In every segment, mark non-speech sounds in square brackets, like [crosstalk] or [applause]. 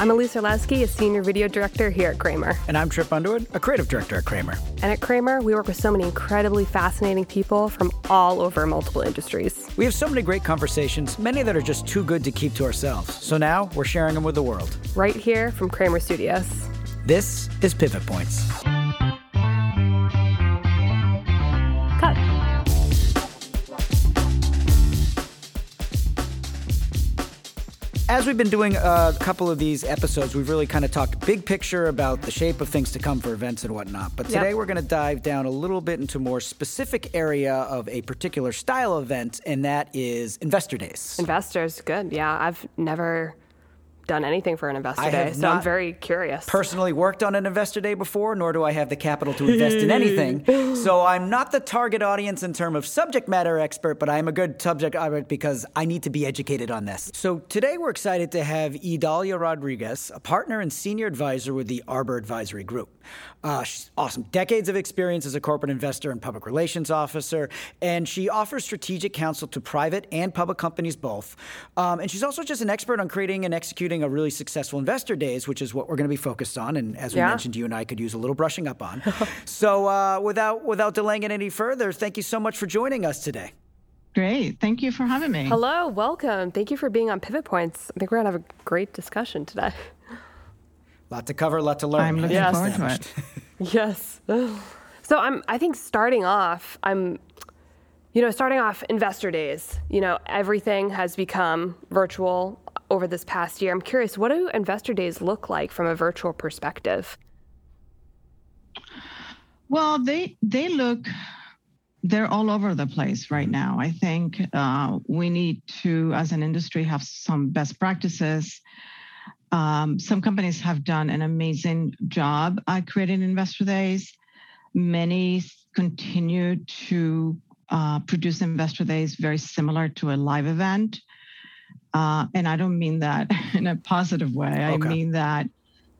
I'm Elise Orlowski, a senior video director here at Kramer. And I'm Trip Underwood, a creative director at Kramer. And at Kramer, we work with so many incredibly fascinating people from all over multiple industries. We have so many great conversations, many that are just too good to keep to ourselves. So now we're sharing them with the world. Right here from Kramer Studios. This is Pivot Points. As we've been doing a couple of these episodes, we've really kind of talked big picture about the shape of things to come for events and whatnot. But today yep. we're going to dive down a little bit into more specific area of a particular style event, and that is investor days. Investors, good. Yeah, I've never done anything for an investor I day, so I'm very curious. Personally, worked on an investor day before, nor do I have the capital to invest in [laughs] anything. So I'm not the target audience in terms of subject matter expert, but I'm a good subject expert because I need to be educated on this. So today we're excited to have Idalia Rodriguez, a partner and senior advisor with the Arbor Advisory Group. Uh, she's awesome. Decades of experience as a corporate investor and public relations officer, and she offers strategic counsel to private and public companies both. Um, and she's also just an expert on creating and executing a really successful investor days, which is what we're going to be focused on. And as we yeah. mentioned, you and I could use a little brushing up on. [laughs] so uh, without without delaying it any further, thank you so much for joining us today. Great. Thank you for having me. Hello, welcome. Thank you for being on Pivot Points. I think we're going to have a great discussion today. A [laughs] lot to cover, a lot to learn. I'm looking yes. forward to it. [laughs] yes. [sighs] So I'm I think starting off, I'm you know, starting off investor days, you know, everything has become virtual over this past year. I'm curious, what do investor days look like from a virtual perspective? Well, they they look they're all over the place right now. I think uh, we need to, as an industry, have some best practices um, some companies have done an amazing job at creating investor days. Many continue to uh, produce investor days very similar to a live event. Uh, and I don't mean that [laughs] in a positive way. Okay. I mean that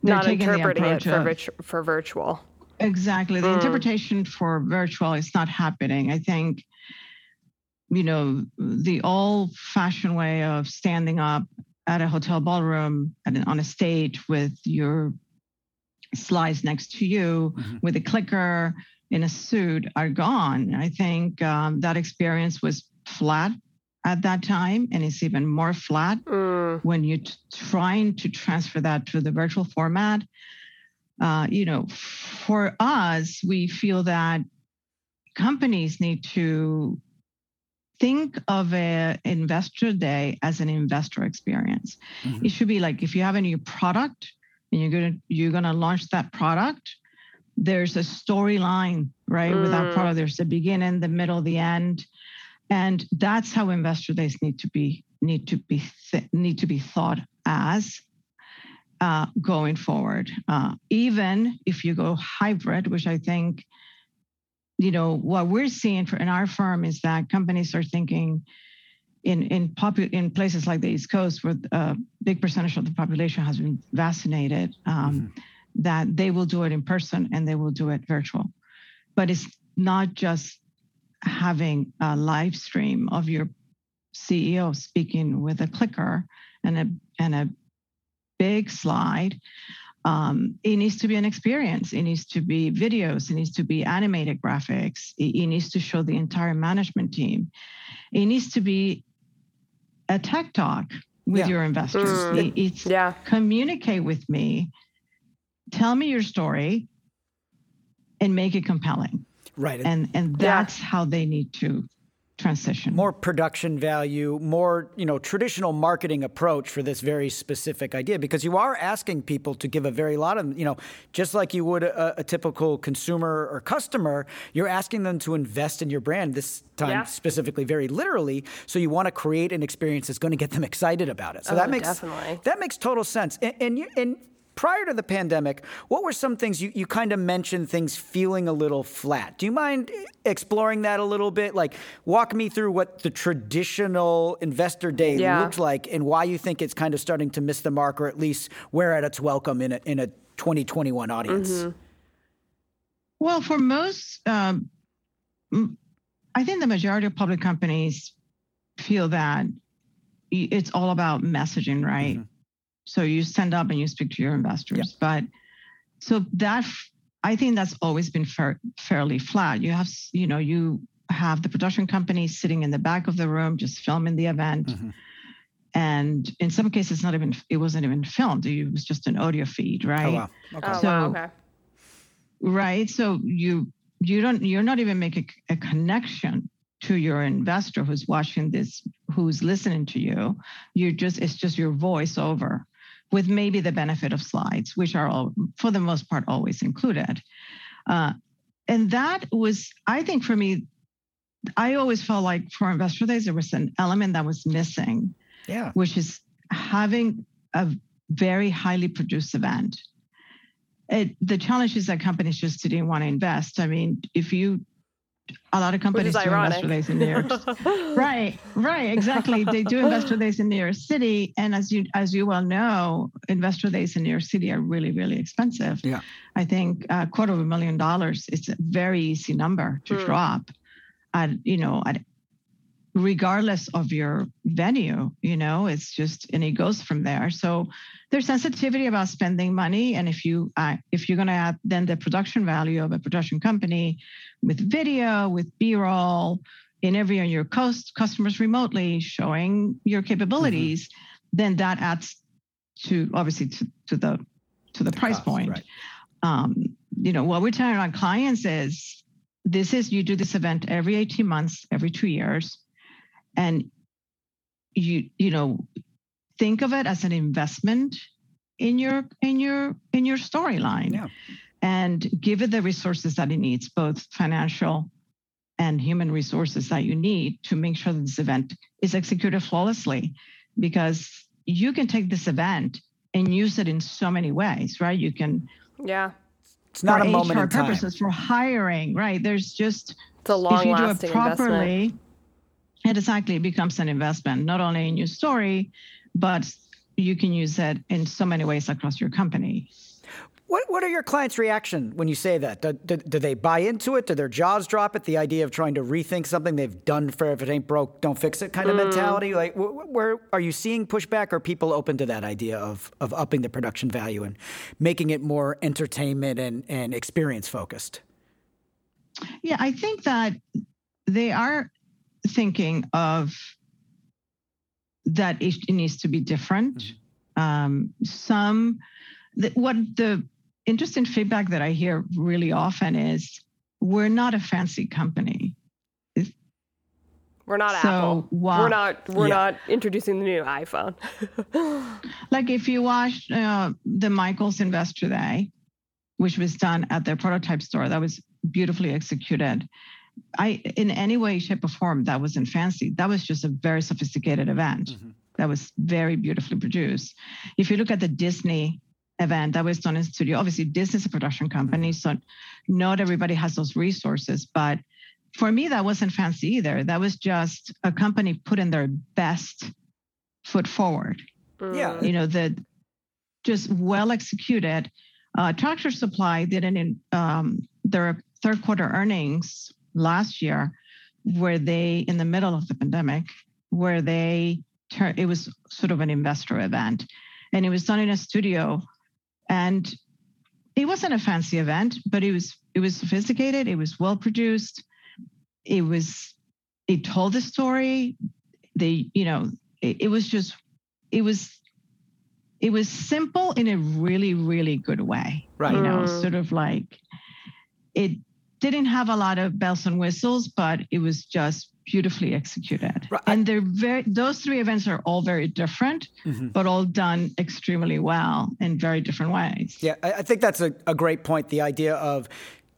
they're not interpreting it for, of, for virtual. Exactly. The mm. interpretation for virtual is not happening. I think, you know, the old fashioned way of standing up at a hotel ballroom an, on a stage with your slides next to you mm-hmm. with a clicker in a suit are gone. I think um, that experience was flat at that time, and it's even more flat mm. when you're t- trying to transfer that to the virtual format. Uh, you know, for us, we feel that companies need to think of an investor day as an investor experience. Mm-hmm. It should be like if you have a new product and you're gonna you're gonna launch that product, there's a storyline, right? Mm. With that product, there's the beginning, the middle, the end, and that's how investor days need to be need to be th- need to be thought as uh, going forward. Uh, even if you go hybrid, which I think you know, what we're seeing for, in our firm is that companies are thinking in in popu- in places like the East Coast, where a big percentage of the population has been vaccinated, um, mm-hmm. that they will do it in person and they will do it virtual. But it's not just having a live stream of your CEO speaking with a clicker and a and a big slide um, it needs to be an experience. It needs to be videos. It needs to be animated graphics. It, it needs to show the entire management team. It needs to be a tech talk with yeah. your investors. Mm. It, it's yeah. communicate with me, tell me your story, and make it compelling. Right. And and that's yeah. how they need to transition. More production value, more, you know, traditional marketing approach for this very specific idea because you are asking people to give a very lot of, you know, just like you would a, a typical consumer or customer, you're asking them to invest in your brand this time yeah. specifically very literally, so you want to create an experience that's going to get them excited about it. So oh, that makes definitely. that makes total sense. And and, you, and prior to the pandemic, what were some things you, you kind of mentioned things feeling a little flat? Do you mind exploring that a little bit? Like, walk me through what the traditional investor day yeah. looked like and why you think it's kind of starting to miss the mark or at least where at its welcome in a, in a 2021 audience. Mm-hmm. Well, for most, um, I think the majority of public companies feel that it's all about messaging, right? Mm-hmm So you stand up and you speak to your investors. But so that I think that's always been fair, fairly flat. You have, you know, you have the production company sitting in the back of the room just filming the event. Mm-hmm. And in some cases, not even it wasn't even filmed. It was just an audio feed, right? Oh, wow. Okay. Oh, so, wow. Okay. Right. So you you don't you're not even making a connection to your investor who's watching this, who's listening to you. You just it's just your voice over with maybe the benefit of slides, which are all, for the most part always included. Uh, and that was, I think, for me, I always felt like for investor days there was an element that was missing. Yeah. Which is having a very highly produced event. It, the challenge is that companies just didn't want to invest. I mean, if you a lot of companies do investor days in New York. right, right, exactly. They do investor days in New York City, and as you as you well know, investor days in New York City are really really expensive. Yeah, I think a quarter of a million dollars is a very easy number to mm. drop. At you know at regardless of your venue you know it's just and it goes from there so there's sensitivity about spending money and if you uh, if you're going to add then the production value of a production company with video with b-roll interviewing your cost customers remotely showing your capabilities mm-hmm. then that adds to obviously to, to the to the, the price cost, point right. um, you know what we're telling our clients is this is you do this event every 18 months every two years and you you know think of it as an investment in your in your in your storyline yeah. and give it the resources that it needs both financial and human resources that you need to make sure that this event is executed flawlessly. Because you can take this event and use it in so many ways right? You can yeah. It's not a moment HR in time. purposes for hiring right? There's just it's a long if you do it properly investment it exactly becomes an investment, not only in your story, but you can use it in so many ways across your company. What, what are your clients' reaction when you say that? Do, do, do, they buy into it? Do their jaws drop at the idea of trying to rethink something they've done for if it ain't broke, don't fix it kind of mm. mentality? Like, wh- where are you seeing pushback? Are people open to that idea of of upping the production value and making it more entertainment and and experience focused? Yeah, I think that they are thinking of that it, needs to be different. Mm-hmm. Um, some, the, what the interesting feedback that I hear really often is we're not a fancy company. We're not so, Apple. Wow. We're not. We're yeah. not introducing the new iPhone. [laughs] like if you watched uh, the Michaels Investor Day, which was done at their prototype store, that was beautifully executed. I, in any way, shape, or form, that wasn't fancy. That was just a very sophisticated event mm-hmm. that was very beautifully produced. If you look at the Disney event that was done in studio, obviously Disney's a production company, mm-hmm. so not everybody has those resources. But for me, that wasn't fancy either. That was just a company putting their best foot forward. Yeah, you know the just well executed. Uh, Tractor Supply did an um, their third quarter earnings last year where they in the middle of the pandemic where they it was sort of an investor event. And it was done in a studio. And it wasn't a fancy event but it was it was sophisticated. It was well produced. It was it told the story. They you know it, it was just it was it was simple in a really really good way. Right you know mm. sort of like it didn't have a lot of bells and whistles, but it was just beautifully executed. Right. And they're very those three events are all very different, mm-hmm. but all done extremely well in very different ways. Yeah, I think that's a, a great point. The idea of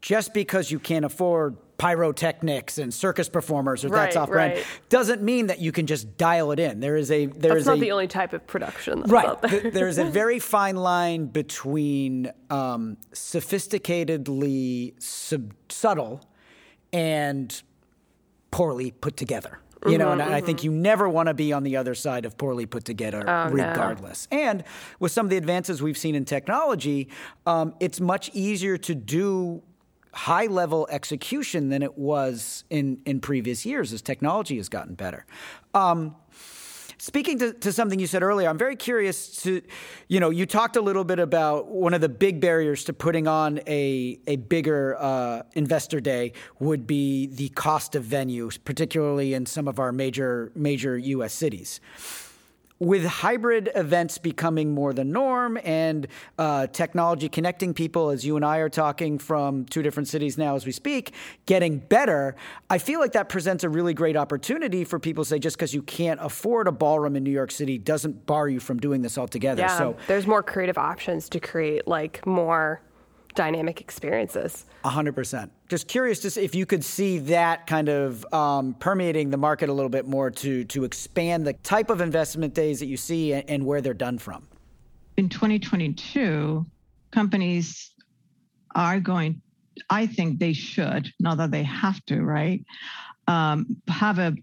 just because you can't afford pyrotechnics and circus performers or right, that's off brand right. doesn't mean that you can just dial it in. There is a there that's is not a, the only type of production. right. [laughs] There. there is a very fine line between um, sophisticatedly sub- subtle and poorly put together. You know, mm-hmm, and I mm-hmm. think you never want to be on the other side of poorly put together, oh, regardless. No. And with some of the advances we've seen in technology, um, it's much easier to do high level execution than it was in, in previous years as technology has gotten better. Um, speaking to, to something you said earlier, I'm very curious to, you know, you talked a little bit about one of the big barriers to putting on a, a bigger uh, investor day would be the cost of venues, particularly in some of our major major U.S. cities with hybrid events becoming more the norm and uh, technology connecting people, as you and I are talking from two different cities now as we speak, getting better, I feel like that presents a really great opportunity for people to say just because you can't afford a ballroom in New York City doesn't bar you from doing this altogether. Yeah, so there's more creative options to create like more dynamic experiences. 100%. Just curious to see if you could see that kind of um, permeating the market a little bit more to, to expand the type of investment days that you see and, and where they're done from. In 2022, companies are going, I think they should, not that they have to, right? Um, have a,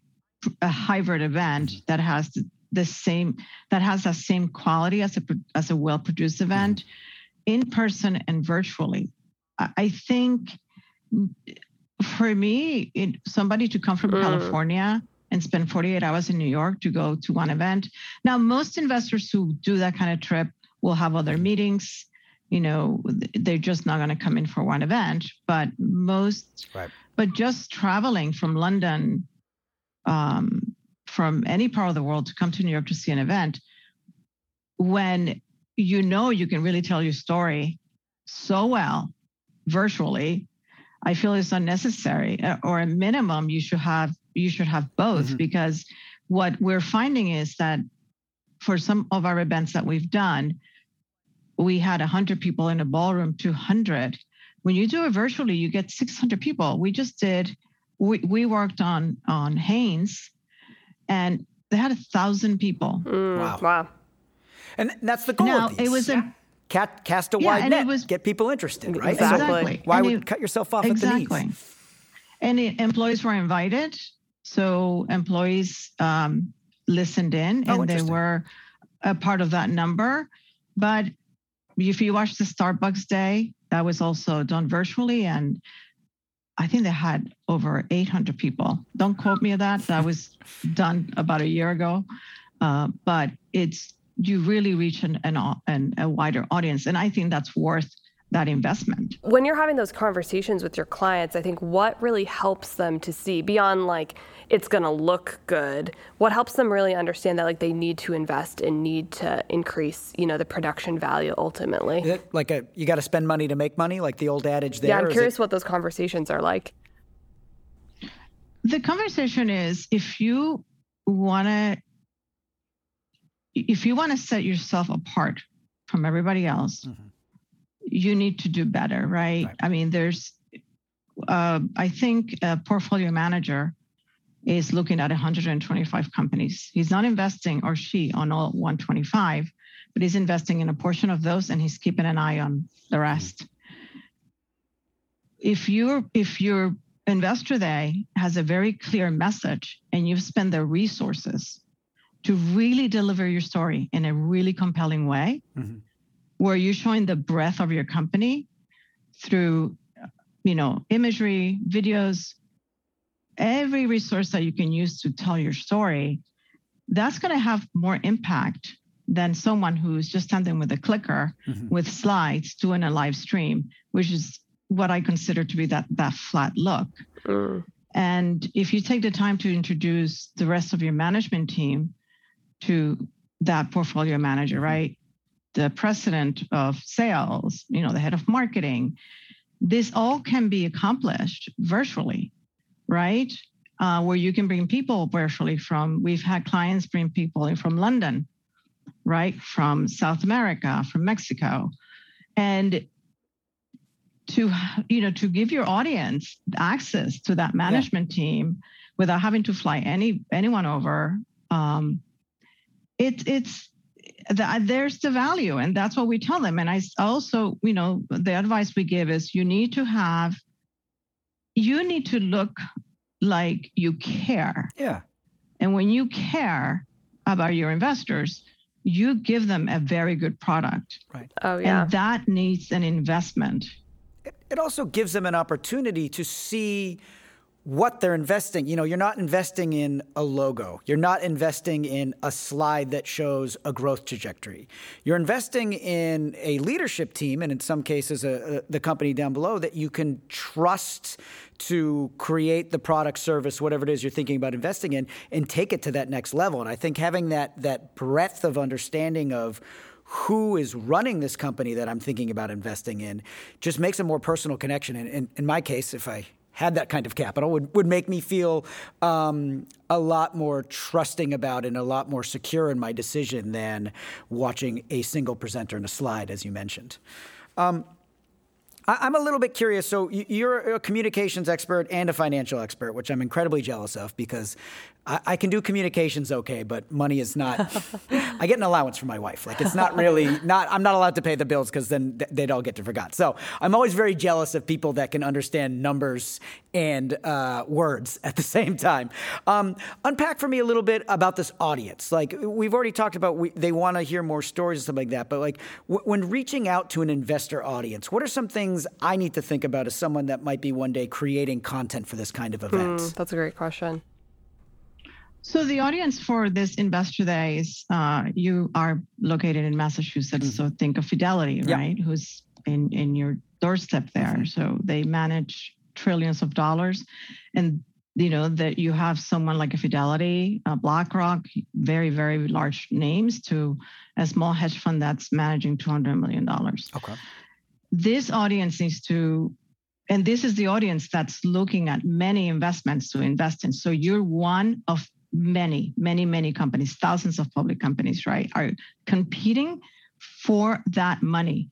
a hybrid event that has the same that has the same quality as a as a well produced event. Mm-hmm in person and virtually. I think for me, it, somebody to come from mm. California and spend 48 hours in New York to go to one event. Now, most investors who do that kind of trip will have other meetings. You know, they're just not going to come in for one event. But most, right. but just traveling from London, um, from any part of the world to come to New York to see an event, when you know you can really tell your story so well virtually. I feel it's unnecessary uh, or a minimum you should have you should have both mm-hmm. because what we're finding is that for some of our events that we've done we had 100 people in a ballroom 200 when you do it virtually you get 600 people. We just did we, we worked on on Hanes and they had a thousand people. Mm, wow. wow and that's the goal. Now, it was a Cat, cast a yeah, wide net, was, get people interested, right? Exactly. So why and would it, cut yourself off exactly. at the knees? And it, employees were invited, so employees um, listened in, oh, and they were a part of that number. But if you watch the Starbucks Day, that was also done virtually, and I think they had over 800 people. Don't quote me on that. That was done about a year ago. Uh, but it's you really reach an, an, an, a wider audience. And I think that's worth that investment. When you're having those conversations with your clients, I think what really helps them to see beyond like it's going to look good, what helps them really understand that like they need to invest and need to increase, you know, the production value ultimately. like a you got to spend money to make money, like the old adage there. Yeah, I'm curious it... what those conversations are like. The conversation is if you want to if you want to set yourself apart from everybody else, mm-hmm. you need to do better, right? right. I mean, there's, uh, I think a portfolio manager is looking at 125 companies. He's not investing or she on all 125, but he's investing in a portion of those and he's keeping an eye on the mm-hmm. rest. If you're if your investor day has a very clear message and you've spent the resources to really deliver your story in a really compelling way mm-hmm. where you're showing the breadth of your company through you know imagery videos every resource that you can use to tell your story that's going to have more impact than someone who's just standing with a clicker mm-hmm. with slides doing a live stream which is what i consider to be that that flat look mm. and if you take the time to introduce the rest of your management team to that portfolio manager, mm-hmm. right? The president of sales, you know, the head of marketing. This all can be accomplished virtually, right? Uh, where you can bring people virtually from, we've had clients bring people in from London, right? From South America, from Mexico. And to you know to give your audience access to that management yeah. team without having to fly any anyone over um, it, it's the, uh, there's the value and that's what we tell them. And i also you know the advice we give is you need to have you need to look like you care. Yeah. And when you care about your investors you give them a very good product. Right. Oh yeah. and that needs an investment. It, it also gives them an opportunity to see what they're investing. You know, you're not investing in a logo. You're not investing in a slide that shows a growth trajectory. You're investing in a leadership team, and in some cases, a, a, the company down below that you can trust to create the product, service, whatever it is you're thinking about investing in, and take it to that next level. And I think having that that breadth of understanding of who is running this company that I'm thinking about investing in just makes a more personal connection. And in, in my case, if I had that kind of capital would, would make me feel um, a lot more trusting about and a lot more secure in my decision than watching a single presenter in a slide, as you mentioned. Um, I, am a little bit curious. So you're a communications expert and a financial expert, which I'm incredibly jealous of because I, I can do communications okay, but money is not. I get an allowance from my wife. Like it's not really not. I'm not allowed to pay the bills because then they'd all get to forgot. So I'm always very jealous of people that can understand numbers and uh, words at the [laughs] same time. Um, unpack for me a little bit about this audience. Like we've already talked about, we, they want to hear more stories and stuff like that. But like w- when reaching out to an investor audience, what are some things I need to think about as someone that might be one day creating content for this kind of event? Mm, that's a great question. So the audience for this Investor Day is uh, you are located in Massachusetts, mm-hmm. so think of Fidelity, right? Who's in in your doorstep there. Mm-hmm. So they manage trillions of dollars, and you know that you have someone like a Fidelity, BlackRock, very very large names, to a small hedge fund that's managing two hundred million dollars. Okay. This audience needs to and this is the audience that's looking at many investments to invest in. So you're one of many, many, many companies, thousands of public companies, right, are competing for that money.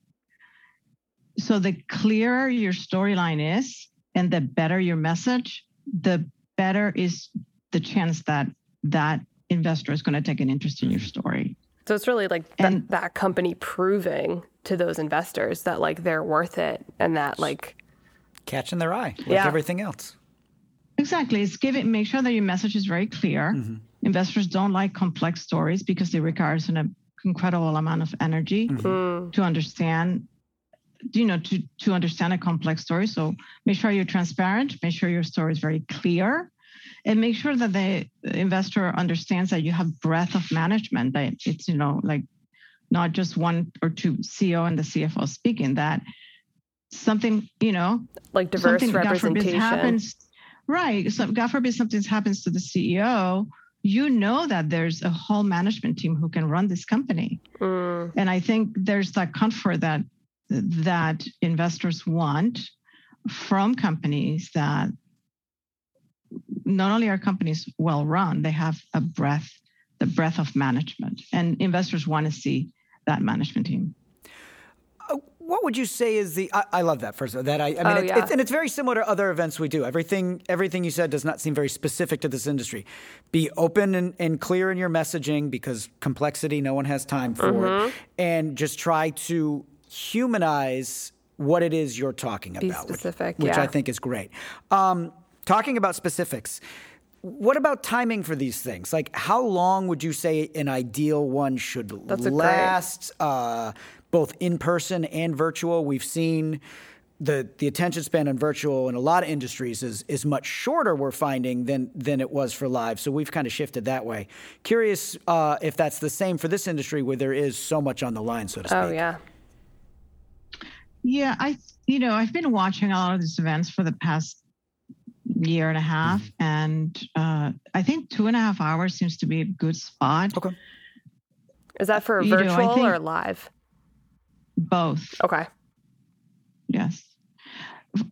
So the clearer your storyline is and the better your message, the better is the chance that that investor is going to take an interest in your story. So it's really like and, that, that company proving to those investors that like they're worth it and that like catching their eye like yeah. everything else. Exactly. It's give it, make sure that your message is very clear. Mm-hmm. Investors don't like complex stories because they require an incredible amount of energy mm-hmm. to understand you know to to understand a complex story so make sure you're transparent make sure your story is very clear and make sure that the investor understands that you have breadth of management that it's you know like not just one or two ceo and the cfo speaking that something you know like diverse representation happens Right. So God forbid something happens to the CEO, you know that there's a whole management team who can run this company. Mm. And I think there's that comfort that that investors want from companies that not only are companies well run, they have a breadth, the breadth of management. And investors want to see that management team what would you say is the? I, I love that first. of all. That I, I mean, oh, it, yeah. it's, and it's very similar to other events we do. Everything, everything you said does not seem very specific to this industry. Be open and, and clear in your messaging because complexity, no one has time for mm-hmm. and just try to humanize what it is you're talking Be about, specific, which, which. I think is great. Um, talking about specifics. What about timing for these things? Like, how long would you say an ideal one should That's last? Uh, both in person and virtual. We've seen the the attention span on virtual in a lot of industries is is much shorter. We're finding than than it was for live. So we've kind of shifted that way. Curious uh, if that's the same for this industry where there is so much on the line, so to speak. Oh yeah. Yeah, I you know I've been watching a lot of these events for the past year and a half, mm-hmm. and uh, I think two and a half hours seems to be a good spot. Okay. Is that for you virtual know, or live? Both. Okay. Yes.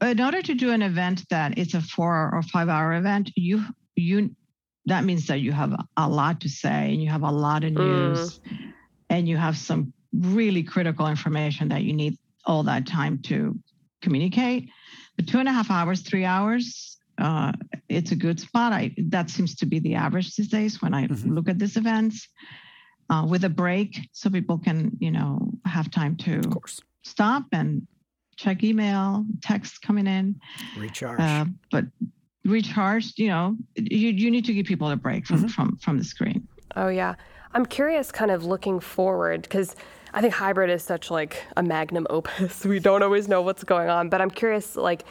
In order to do an event that it's a four or five hour event, you you that means that you have a lot to say and you have a lot of news mm. and you have some really critical information that you need all that time to communicate. But two and a half hours, three hours, uh, it's a good spot. I, that seems to be the average these days when I mm-hmm. look at these events uh, with a break so people can, you know, have time to stop and check email, text coming in. Recharge. Uh, but recharge, you know, you, you need to give people a break from, mm-hmm. from, from the screen. Oh, yeah. I'm curious, kind of looking forward, because I think hybrid is such like a magnum opus. [laughs] We don't always know what's going on, but I'm curious, like,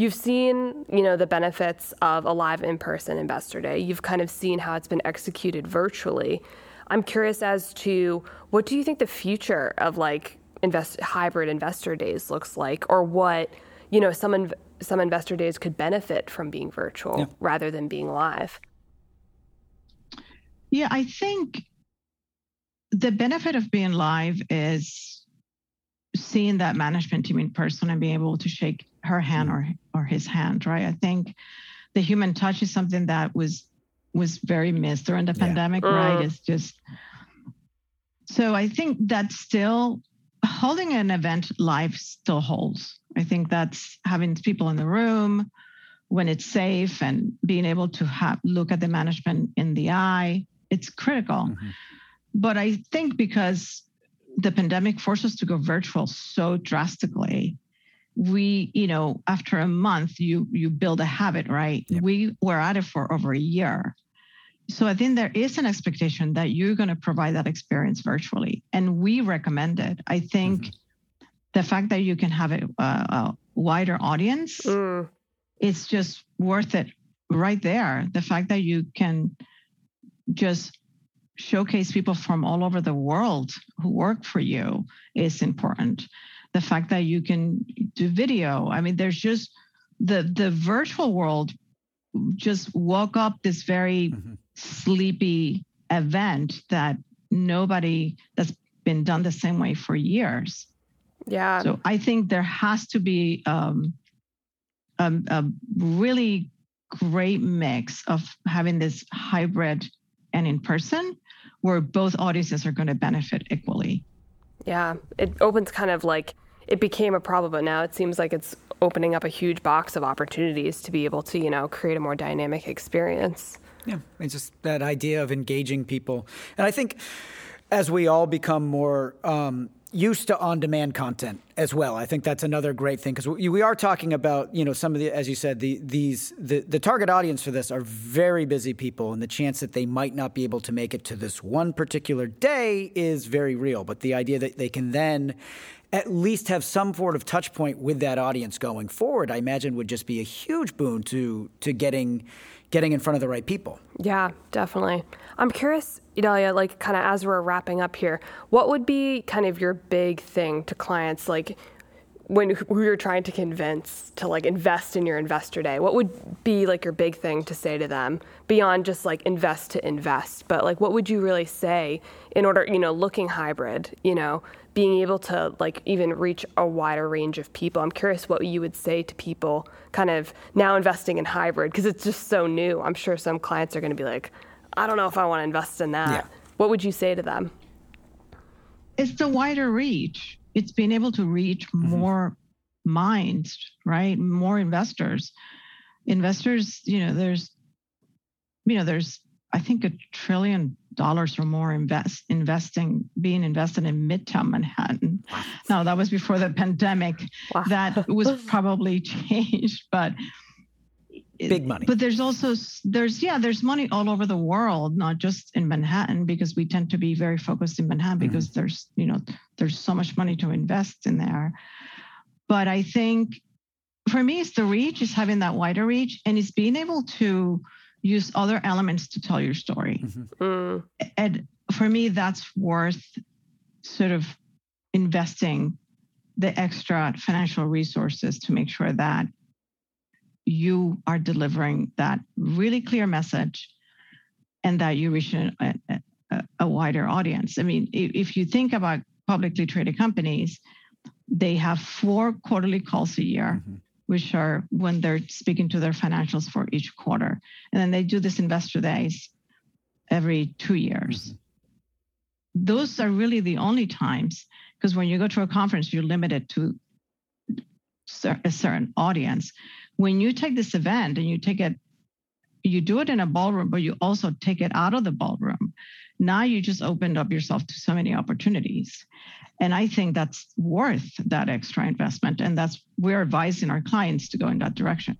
you've seen, you know, the benefits of a live in-person investor day. You've kind of seen how it's been executed virtually. I'm curious as to what do you think the future of like invest hybrid investor days looks like, or what you know some inv- some investor days could benefit from being virtual yeah. rather than being live. Yeah, I think the benefit of being live is seeing that management team in person and being able to shake her hand or or his hand, right? I think the human touch is something that was was very missed during the yeah. pandemic, uh. right? It's just so I think that still holding an event live still holds. I think that's having people in the room when it's safe and being able to have look at the management in the eye. It's critical. Mm-hmm. But I think because the pandemic forced us to go virtual so drastically, we, you know, after a month, you you build a habit, right? Yep. We were at it for over a year. So I think there is an expectation that you're going to provide that experience virtually, and we recommend it. I think mm-hmm. the fact that you can have a, a wider audience, mm. it's just worth it right there. The fact that you can just showcase people from all over the world who work for you is important. The fact that you can do video. I mean, there's just the the virtual world just woke up this very mm-hmm. sleepy event that nobody that's been done the same way for years. Yeah. So I think there has to be um, a, a really great mix of having this hybrid and in person where both audiences are going to benefit equally. Yeah, it opens kind of like it became a problem, but now it seems like it's opening up a huge box of opportunities to be able to, you know, create a more dynamic experience. Yeah, it's just that idea of engaging people. And I think as we all become more um, used to on-demand content as well. I think that's another great thing because we, are talking about you know some of the as you said the these the the target audience for this are very busy people and the chance that they might not be able to make it to this one particular day is very real. But the idea that they can then at least have some sort of touch point with that audience going forward, I imagine would just be a huge boon to to getting getting in front of the right people. Yeah, definitely. I'm curious, Idalia, like kind of as we're wrapping up here, what would be kind of your big thing to clients like when who you're trying to convince to like invest in your investor day? What would be like your big thing to say to them beyond just like invest to invest? But like what would you really say in order, you know, looking hybrid, you know, being able to like even reach a wider range of people. I'm curious what you would say to people kind of now investing in hybrid because it's just so new. I'm sure some clients are going to be like, I don't know if I want to invest in that. Yeah. What would you say to them? It's the wider reach. It's being able to reach mm-hmm. more minds, right? More investors. Investors, you know, there's you know, there's I think a trillion dollars or more invest investing being invested in Midtown Manhattan. Now that was before the pandemic. Wow. That was [laughs] probably [laughs] changed, but big money. But there's also there's yeah there's money all over the world, not just in Manhattan, because we tend to be very focused in Manhattan mm-hmm. because there's you know there's so much money to invest in there. But I think for me, it's the reach, is having that wider reach, and it's being able to use other elements to tell your story. Mm-hmm. Mm. And for me, that's worth sort of investing the extra financial resources to make sure that you are delivering that really clear message and that you reach a, a, a wider audience. I mean, if you think about publicly traded companies, they have four quarterly calls a year. Mm-hmm which are when they're speaking to their financials for each quarter. And then they do this investor days every two years. Mm-hmm. Those are really the only times, because when you go to a conference, you're limited to a certain audience. When you take this event and you take it, you do it in a ballroom, but you also take it out of the ballroom. Now you just opened up yourself to so many opportunities. And I think that's worth that extra investment. And that's we're advising our clients to go in that direction.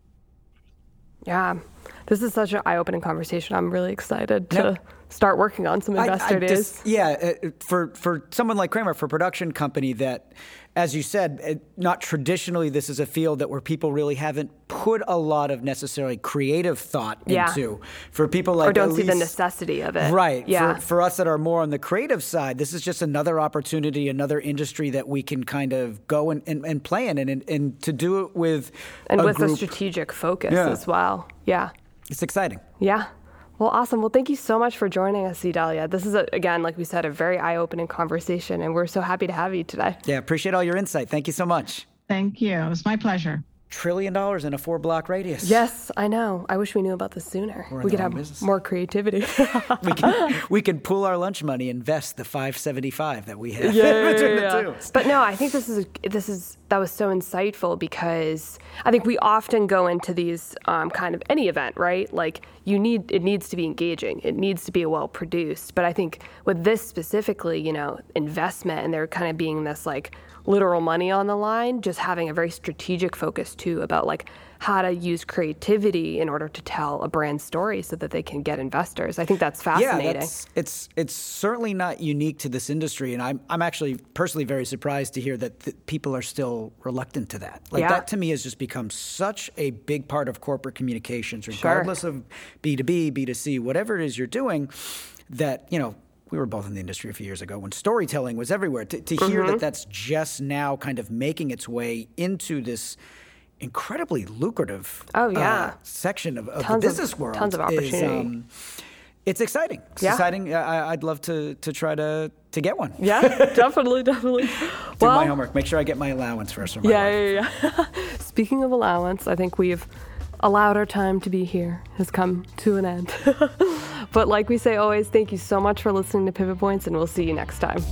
Yeah. This is such an eye opening conversation. I'm really excited to. Start working on some investor I, I days. Just, yeah, uh, for for someone like Kramer, for a production company that, as you said, uh, not traditionally this is a field that where people really haven't put a lot of necessarily creative thought Yeah. into. For people like or don't see the necessity of it. Right. Yeah. For, for us that are more on the creative side, this is just another opportunity, another industry that we can kind of go and, and, and play in and, and, and to do it with and a with group, a strategic focus Yeah. as well. Yeah. it's exciting. Yeah. Well, awesome. Well, thank you so much for joining us, Idalia. This is, a, again, like we said, a very eye opening conversation, and we're so happy to have you today. Yeah, appreciate all your insight. Thank you so much. Thank you. It was my pleasure. Trillion dollars in a four block radius. Yes, I know. I wish we knew about this sooner. we could have business. more creativity. [laughs] [laughs] we can we can pool our lunch money, invest the five seventy five that we have Yeah, [laughs] between yeah, the yeah. two. But no, I think this is this is that was so insightful because I think we often go into these um, kind of any event, right? Like you need it needs to be engaging, it needs to be well produced. But I think with this specifically, you know, investment and there kind of being this like literal money on the line, just having a very strategic focus too about like how to use creativity in order to tell a brand story so that they can get investors. I think that's fascinating. Yeah, that's, it's it's certainly not unique to this industry, and I'm I'm actually personally very surprised to hear that th- people are still reluctant to that. Like Yeah. that to me has just become such a big part of corporate communications, regardless of B two B, B two C, whatever it is you're doing. That you know. We were both in the industry a few years ago when storytelling was everywhere. To, to hear Mm-hmm. that that's just now kind of making its way into this incredibly lucrative Oh, yeah. uh, section of, of the Tons of- business world tons of is, opportunity. um, it's exciting. It's Yeah. exciting. I, I'd love to to try to to get one. yeah, [laughs] definitely, definitely. Do my homework. Make sure I get my allowance first. My Yeah, yeah, yeah. [laughs] Speaking of allowance, I think we've allowed our time to be here has come to an end. [laughs] but like we say always, thank you so much for listening to Pivot Points, and we'll see you next time.